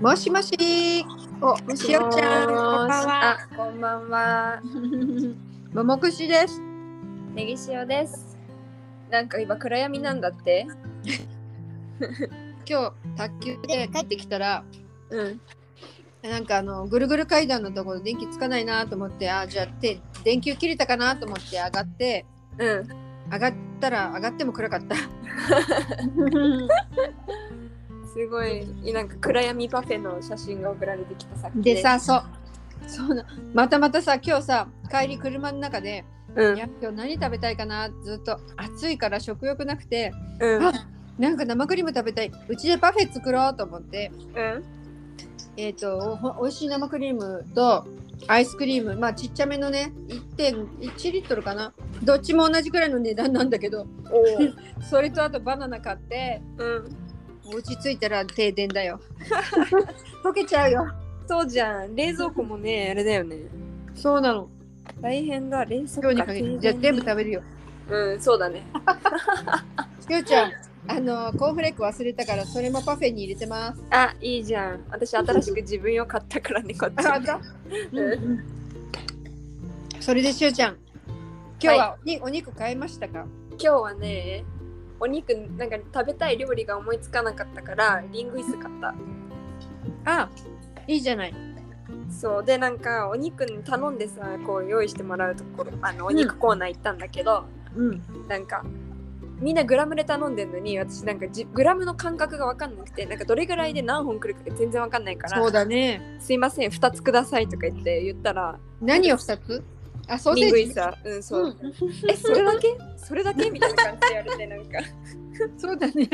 もしもし。お、しおちゃんこんばんはあ、こんばんは。ももくしです。ネギ塩です。なんか今暗闇なんだって。今日卓球で帰ってきたら、うん。なんかあのぐるぐる階段のところ電気つかないなと思って、あじゃあて電球切れたかなと思って上がって、うん。上がったら上がっても暗かった。すごい、なんか暗闇パフェの写真が送られてきたさで。さ、そう。そうな。またまたさ今日さ帰り車の中で、うん。いや今日何食べたいかな？ずっと暑いから食欲なくてうん。あなんか生クリーム食べたい。うちでパフェ作ろうと思って。うん。えっ、とお美味しい生クリームとアイスクリーム。まあちっちゃめのね1.1リットルかな？どっちも同じくらいの値段なんだけど。お それとあとバナナ買って。うん。お家着いたら停電だよ 溶けちゃうよそうじゃん。冷蔵庫もね、あれだよね。そうなの大変だ。冷今蔵庫日にかけてじゃあ全部食べるようん、そうだね。しおちゃんあのコーンフレーク忘れたからそれもパフェに入れてますあ、いいじゃん。私新しく自分用買ったからね、こっち。あだうんそれでしおちゃん今日はにお肉買いましたか？今日はねお肉なんか食べたい料理が思いつかなかったからリングイス買った。あいいじゃない。そう。でなんかお肉頼んでさこう用意してもらうところあのお肉コーナー行ったんだけど、うん。なんかみんなグラムで頼んでんのに私なんかじグラムの感覚が分かんなくてなんかどれぐらいで何本来るか全然分かんないからそうだね。すいません2つくださいとか言って言ったら何を二つ？あソーセージさうんそう、うん。えそれだけ？それだけみたいな感じで言われてなんか。そうだね。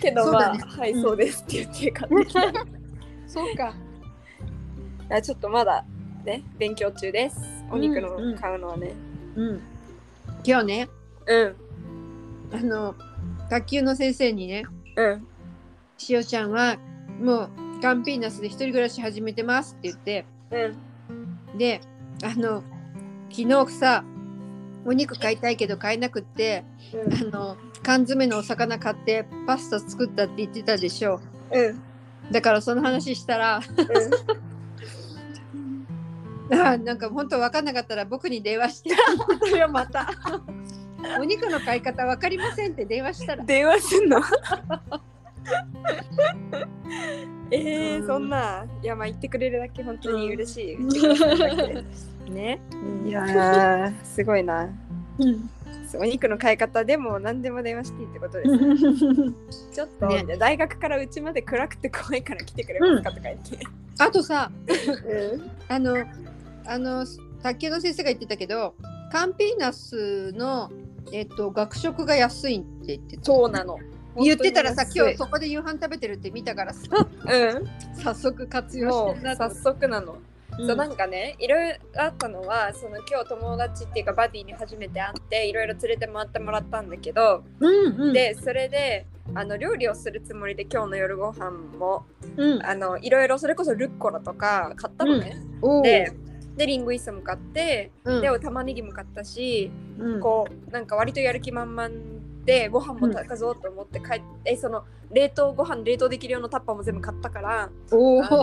けどまあ、ね。はい、うん。そうですって言って買ってきた。そうか。あちょっとまだね勉強中です。お肉の買うのはね。うん。今日ねうん。あの卓球の先生にねうん。しおちゃんはもうカンピーナスで一人暮らし始めてますって言って。うん。であの昨日さお肉買いたいけど買えなくってあの缶詰のお魚買ってパスタ作ったって言ってたでしょ。うん。だからその話したら あなんか本当分かんなかったら僕に電話して。それをまた。お肉の買い方分かりませんって電話したら。電話すんの？えー、うん。そんな。いやまあ言ってくれるだけ本当に嬉しい、ね、いやー すごいな。お肉の買い方でも何でも電話していいってことです、ちょっと、ね。大学からうちまで暗くて怖いから来てくれますかとか言って、あとさうん。あのあの卓球の先生が言ってたけどカンピーナスの、えっと、学食が安いって言ってた。そうなの。言ってたらさ今日そこで夕飯食べてるって見たからさうん。早速活用してるな早速なの、そうなんかねいろいろあったのはその今日友達っていうかバディに初めて会っていろいろ連れて回ってもらったんだけど、うんうん、でそれであの料理をするつもりで今日の夜ご飯もうん、あのいろいろそれこそルッコラとか買ったのね、おー。ででリングイスも買って、うん。で玉ねぎも買ったし、うん。こうなんか割とやる気満々でご飯も炊かぞうと思って帰って、その冷凍ご飯冷凍できる用のタッパーも全部買ったからおあの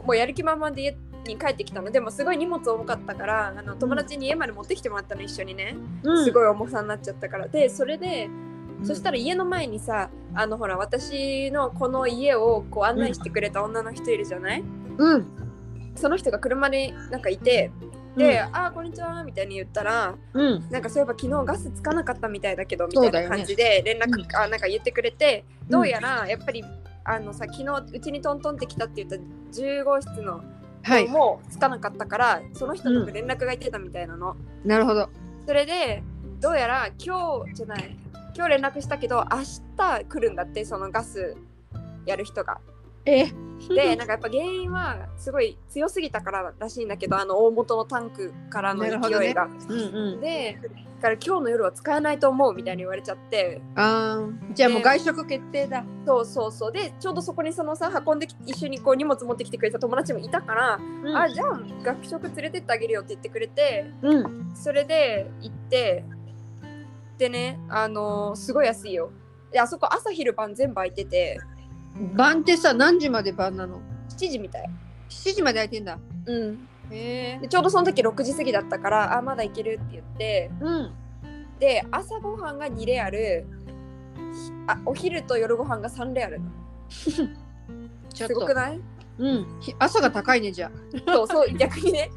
お、もうやる気満々で家に帰ってきたの。でもすごい荷物重かったからあの友達に家まで持ってきてもらったの一緒にね、すい、ごい重さになっちゃったから。でそれで、そしたら家の前にさあのほら私のこの家をこう案内してくれた女の人いるじゃない、うん、その人が車になんかいてで「あーこんにちは」みたいに言ったらうん、なんかそういえば昨日ガスつかなかったみたいだけどみたいな感じで連絡、うん。あなんか言ってくれてうん。どうやらやっぱりあのさ昨日うちにトントンって来たって言った10号室のはい、もうつかなかったから、その人と連絡がいってたみたいなの。なるほど。それでどうやら今日じゃない今日連絡したけど明日来るんだってそのガスやる人が。え、でなんかやっぱ原因はすごい強すぎたかららしいんだけどあの大元のタンクからの勢いが。うんうん。でだから今日の夜は使えないと思うみたいに言われちゃって。あー。じゃあもう外食決定だ。そうそうそう。でちょうどそこにそのさ運んでき一緒にこう荷物持ってきてくれた友達もいたから、うん。あじゃあ学食連れてってあげるよって言ってくれて。うん。それで行って。でねあのーすごい安いよ。であそこ朝昼晩全部空いてて晩ってさ何時まで晩なの？7時みたい ?7 時まで空いてんだ。うん。へえ。でちょうどその時6時過ぎだったからあまだ行けるって言って。うん。で朝ごはんが2レアルあお昼と夜ご飯が3レアルちょっと。すごくない？うん。ひ朝が高いねじゃそうそう逆にね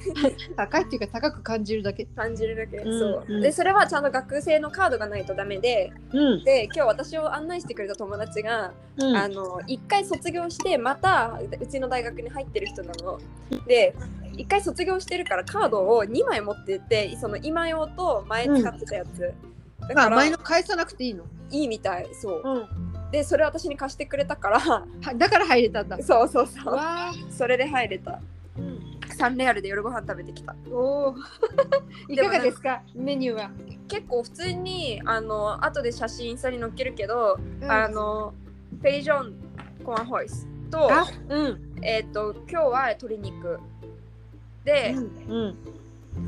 あ。高いっていうか高く感じるだけ。感じるだけ、うんそう、うんでそれはちゃんと学生のカードがないとダメでうん。で今日私を案内してくれた友達が、うん。あの1回卒業してまたうちの大学に入ってる人なので1回卒業してるからカードを2枚持っててその今用と前使ってたやつ、だあから前の返さなくていいの？いいみたいそううん。でそれ私に貸してくれたから はだから入れたんだ。そうそうそうわあ。それで入れたうん。3レアルで夜ご飯食べてきたおお。いかがですか？メニューは？結構普通にあの後で写真インスタに載っけるけど、うんあのフェイジョンコアンホイスとあ、うん。えっ、と今日は鶏肉で、うん。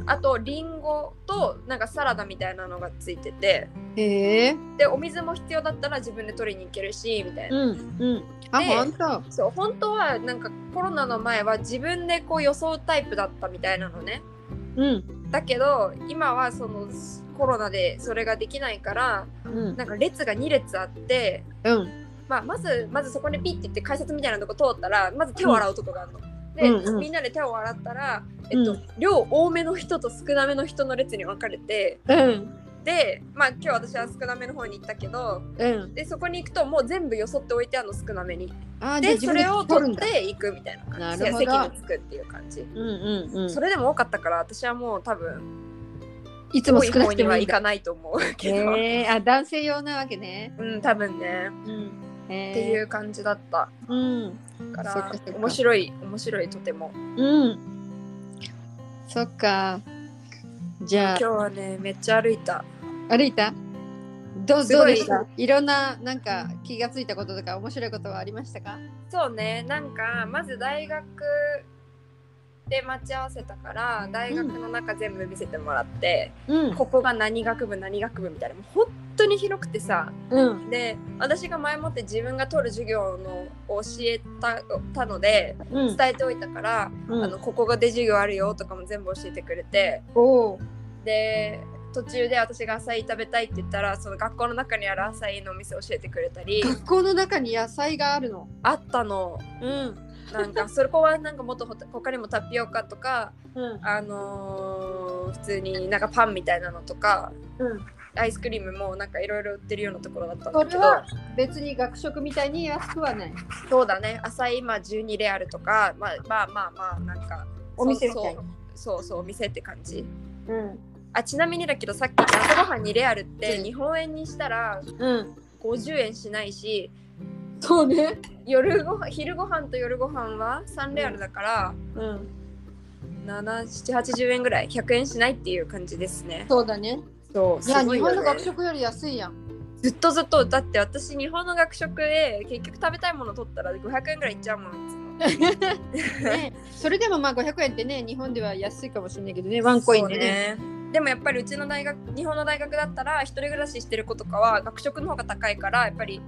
あとリンゴとなんかサラダみたいなのがついててへえ。でお水も必要だったら自分で取りに行けるしみたいな、うん。うん。あ、で本当。そう本当はなんかコロナの前は自分でこう予想タイプだったみたいなのねうん。だけど今はそのコロナでそれができないからうん。なんか列が2列あってうん。まあ、まずまずそこにピッて言って改札みたいなとこ通ったらまず手を洗うとこがあるの。で、うんうんみんなで手を洗ったら、えっとうん量多めの人と少なめの人の列に分かれてうん。でまあ今日私は少なめの方に行ったけどうん。でそこに行くともう全部よそっておいてあるの少なめにあ、でそれを取っ。ていくみたいな感じ席に着くっていう感じ、うんうんうん。それでも多かったから私はもう多分いつも少なくてもいいんだ。には行かないと思うけど、へえ。あ、男性用なわけね。うん多分ねうん。っていう感じだった。うん。から面白い面白いとても。うん。そっか。じゃ今日はねめっちゃ歩いた。あ、歩いた？どうすごい。どうでした？いろんななんか気がついたこととか面白いことはありましたか？そうね。なんかまず大学で待ち合わせたから大学の中全部見せてもらって、うん。ここが何学部何学部みたいなもう本当に広くてさうん。で私が前もって自分が取る授業の教えたたのでうん。伝えておいたから、うんあのここがで授業あるよとかも全部教えてくれて。で途中で私が浅い食べたいって言ったらその学校の中にある浅いのお店教えてくれたり学校の中に野菜があるの？あったのうん。なんかそこはなんかもっとほ他にもタピオカとかうん。あのー普通になんかパンみたいなのとかうん。アイスクリームもなんかいろいろ売ってるようなところだったんだけどそれは別に学食みたいに安くはない。そうだね朝今12レアルとかまあまあまあまあなんかお店みそうたいな。そうそうお店って感じうん。あちなみにだけどさっき朝ごはん2レアルってうん日本円にしたらうん。50円しないしそうね。夜ごは昼ご飯と夜ご飯は3レアルだから、うん。780円ぐらい100円しないっていう感じですねそうだね。そう。いや、ね。日本の学食より安いやん。ずっとずっとだって私日本の学食で結局食べたいもの取ったら500円ぐらいいっちゃうもんいつも。ね、それでもまあ500円ってね、日本では安いかもしれないけどね、ワンコインでね。そうでもやっぱりうちの大学日本の大学だったら一人暮らししてる子とかは学食の方が高いからやっぱり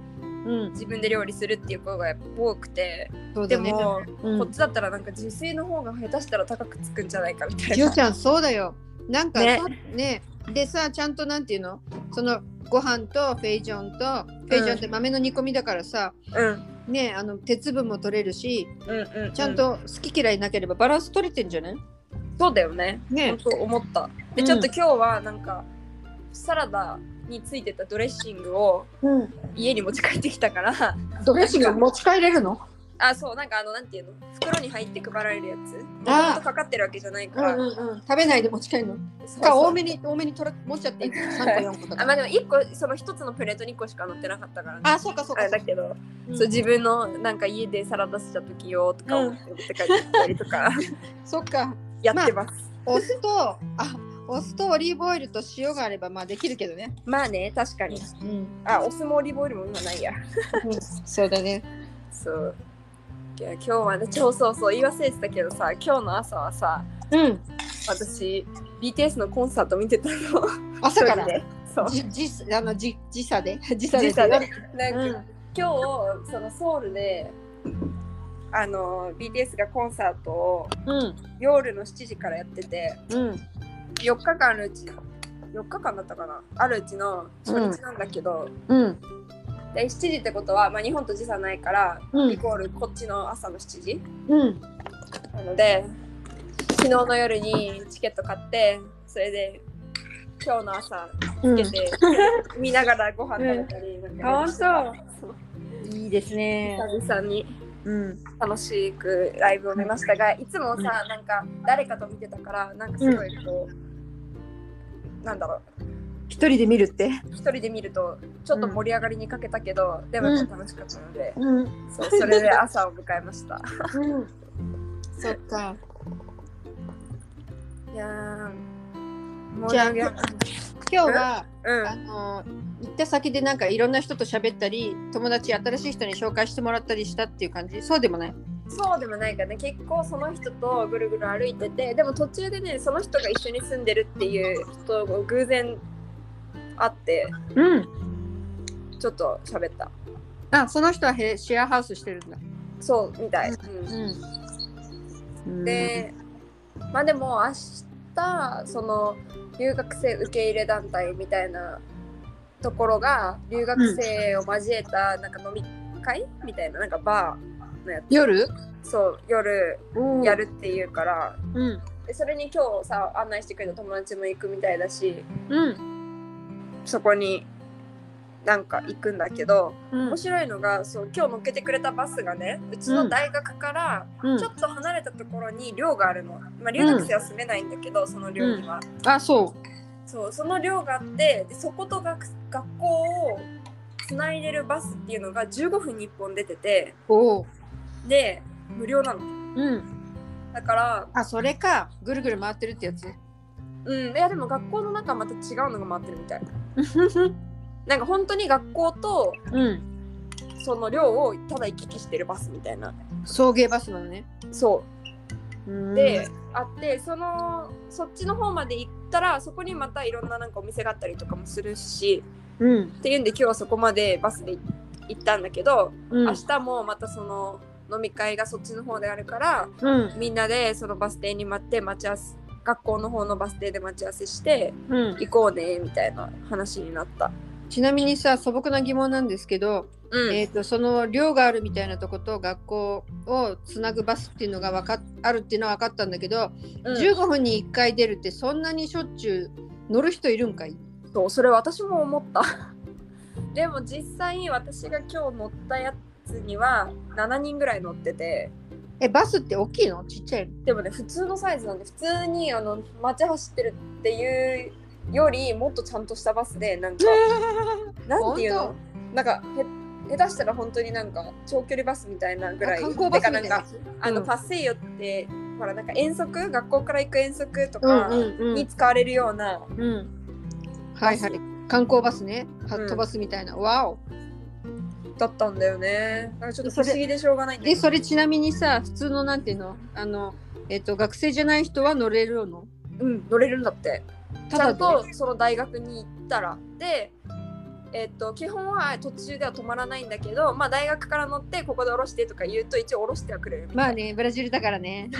うん、自分で料理するっていう子がやっぱ多くて。でも、うん。こっちだったらなんか自炊の方が下手したら高くつくんじゃないかみたいな。きよちゃん、そうだよ。なんかね。ね。でさ、ちゃんとなんていうの？そのご飯とフェイジョンと、フェイジョンって豆の煮込みだからさ、うん。ねあの鉄分も取れるし、うんうんうん。ちゃんと好き嫌いなければバランス取れてんじゃない？そうだよね。ね。本当思った。でうん。ちょっと今日はなんかサラダについてたドレッシングをうん。家に持ち帰ってきたから。ドレッシング持ち帰れるの？あそうなんかあのなんていうの？袋に入って配られるやつ？あとかかってるわけじゃないかうんら、うんうん。食べないで持ち帰るの。そうか、多めに、多めに取ら持っちゃっていい。3個4個とか。あまあでも1個その1つのプレート2個しか乗ってなかったから。ねあ、そうかそうか。だけど、うん。そう自分のなんか家でサラダした時よとか思って持って帰ってきたりとか。そっか。やってます、お酢と、あ、お酢とオリーブオイルと塩があればまあできるけどね。まあね確かに。うん。あお酢もオリーブオイルも今ないや。そうだね。そういや今日はね超そうそう言い忘れてたけどさ今日の朝はさうん。私 BTS のコンサート見てたの。朝から？そう。じじあのじ 時差で？時差で。時差で夜なんか、今日そのソウルであの BTS がコンサートをうん。夜の7時からやっててうん。4日間あるうち4日間だったかな？あるうちの初日なんだけど、うんで7時ってことは、まあ、日本と時差ないから、うん。イコールこっちの朝の7時うん。なので昨日の夜にチケット買ってそれで今日の朝うん。つけて、見ながらご飯食べたり、なんかあ本当そう。いいですね。久々に。うん。楽しくライブを見ましたがいつもさ、なんか誰かと見てたからなんかすごいこう、なんだろう一人で見るって？一人で見るとちょっと盛り上がりにかけたけど、でもやっぱ楽しかったので、うん。そうそれで朝を迎えました。う んそっか。いやーもうじゃあ今日はうん？あの行った先でなんかいろんな人と喋ったり友達新しい人に紹介してもらったりしたっていう感じ？そうでもない？そうでもないかね。結構その人とぐるぐる歩いててでも途中でねその人が一緒に住んでるっていう人が偶然会ってうん。ちょっと喋った。あその人はへシェアハウスしてるんだ。そうみたい、うん。うん。でまあでも明日その留学生受け入れ団体みたいなところが留学生を交えたなんか飲み会？みたいななんかバーのやつ。夜？そう夜やるっていうから。うん。でそれに今日さ案内してくれた友達も行くみたいだし。うんそこになんか行くんだけどうん。面白いのがそう今日乗っけてくれたバスがねうちの大学からうん。ちょっと離れたところに寮があるの、まあ、留学生は住めないんだけど、その寮には、あそそうその寮があってでそこと学学校をつないでるバスっていうのが15分に1本出ててで無料なの。うん。だからあそれかぐるぐる回ってるってやつ？うん。いやでも学校の中はまた違うのが回ってるみたい。な んか本当に学校とうん。その寮をただ行き来してるバスみたいな。送迎バスなのね。そう。うん。で、あってそのそっちの方まで行ったらそこにまたいろんななんかお店があったりとかもするしうん。っていうんで今日はそこまでバスで行ったんだけど、うん。明日もまたその飲み会がそっちの方であるからうん。みんなでそのバス停に待って待ち合わせ学校の方のバス停で待ち合わせしてうん。行こうねみたいな話になった。ちなみにさ素朴な疑問なんですけど、うん。えー、とその寮があるみたいなとこと学校をつなぐバスっていうのがわかっあるっていうのは分かったんだけど、うん。15分に1回出るってそんなにしょっちゅう乗る人いるんかい？そうそれ私も思った。でも実際私が今日乗ったやつには7人ぐらい乗っててえバスって大きいの？ちっちゃいの？でもね普通のサイズなんで普通にあの街走ってるっていうよりもっとちゃんとしたバスでなんかなんていうの？なんかへ下手したら本当になんか長距離バスみたいなぐらい。あ観光バスみたいなてかなんかあの、うん。パッセイヨってほらなんか遠足学校から行く遠足とうかんうんうん。に使われるような、うん。はいはい。観光バスね。はうん飛ばすみたいな、わおだったんだよね。なんかちょっと不思議でしょうがないんだけそれちなみにさ普通のなんていうの？あのえっ、と学生じゃない人は乗れるの？うん乗れるんだって。ちゃんただでとその大学に行ったら。でえっと基本は途中では止まらないんだけど、まあ、大学から乗ってここで降ろしてとか言うと一応降ろしてはくれるみたいな。まあねブラジルだからね。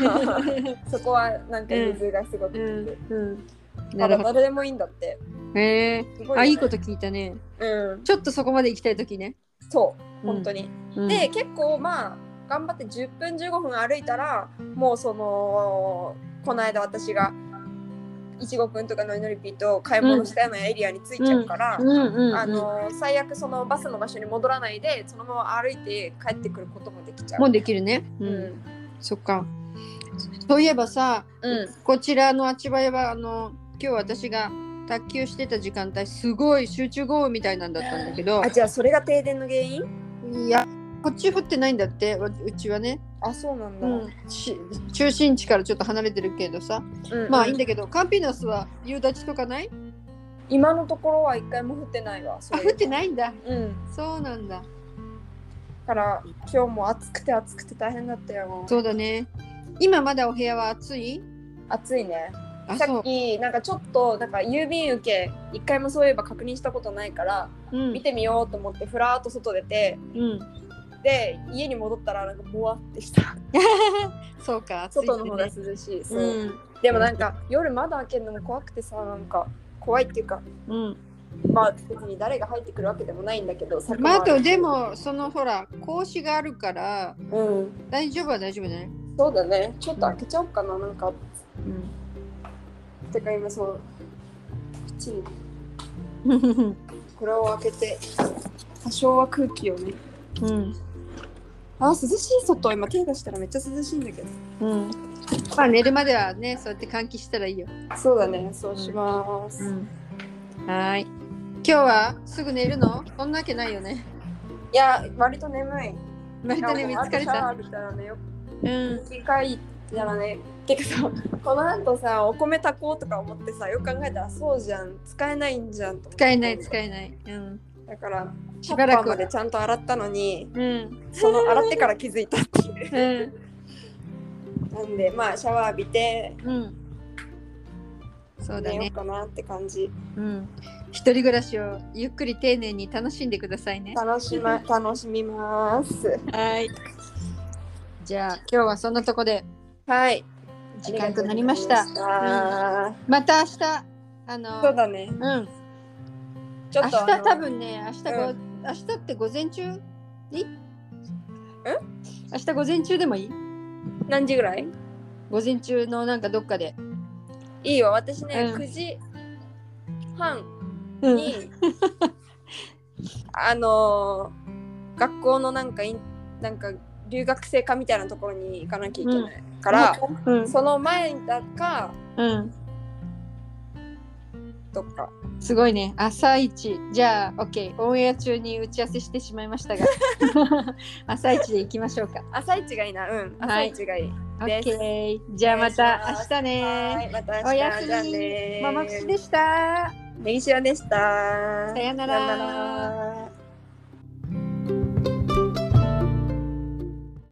そこはなんか融通がすごくうんて、うん。なるほど。誰でもいいんだって。へえ。すごよね。あいいこと聞いたね。うん。ちょっとそこまで行きたい時ね、そう本当に、うん。で結構まあ頑張って10分15分歩いたらもうそのこの間私がいちごくんとかのりのりぴーと買い物したようなエリアに着いちゃうから、あの最悪そのバスの場所に戻らないでそのまま歩いて帰ってくることもできちゃう。もうできるね、ううん。んそっか。そういえばさうん。こちらのあちばやはあの今日私が卓球してた時間帯すごい集中豪雨みたいなんだったんだけど。あじゃあそれが停電の原因？いやこっち降ってないんだってわうちはね、あそうなんだ。うん、し中心地からちょっと離れてるけどさ。うんまあいいんだけどカンピナスは夕立とかない？今のところは一回も降ってないわ。あ降ってないんだ。うん。そうなんだ。から今日も暑くて暑くて大変だったよ。そうだね。今まだお部屋は暑い？暑いね。さっきなんかちょっとなんか郵便受け一回もそういえば確認したことないからうん。見てみようと思ってふらーっと外出てうん。で家に戻ったらなんかボワってした。そうかね。外の方が涼しい、そう。うん。でもなんか夜窓開けるのも怖くてさなんか怖いっていうかうん。まあ別に誰が入ってくるわけでもないんだけど柵まあ、あとる。でもそのほら格子があるからうん。大丈夫は大丈夫ね。そうだね。ちょっと開けちゃおうかななんか。うんてか今そうきちん。これを開けて多少は空気をねうん。あ涼しい外今手出したらめっちゃ涼しいん。だけどうん。まあ寝るまではねそうやって換気したらいいよ。そうだねそうします、はーい。今日はすぐ寝るのそん。なわけないよね。いや割と眠い割とね見つかれた。うん。機械たらねてかさこの後さお米炊こうとか思ってさよく考えたらそうじゃん使えないんじゃんと使えない使えない。うん。だからしばらくまでちゃんと洗ったのにうん。その洗ってから気づいたっていううん。なんでまあシャワー浴びてうん。そうだね寝よう。かなって感じうん。一人暮らしをゆっくり丁寧に楽しんでくださいね。楽しま 楽しみますはい。じゃあ今日はそんなとこではい時間となりました。ましまた明日あのたそうだね。うん。ちょっと明日多分ね明日ご、う明日って午前中？いい？明日午前中でもいい？何時ぐらい？午前中のなんかどっかで。いいよ。私ね、うん。9時半うん。に、あのー学校のなんかインなんか留学生課みたいなところに行かなきゃいけないから、うん。その前だかうん、どっか。すごいね。朝一。じゃあ OK オンエア中に打ち合わせしてしまいましたが。朝一で行きましょうか。朝一がいいな。うん。はい。朝一がいい、です。OK じゃあまた明日はね。い。またおやすみ。ねママくしでした。ネギシワでした。さよなら。さよなら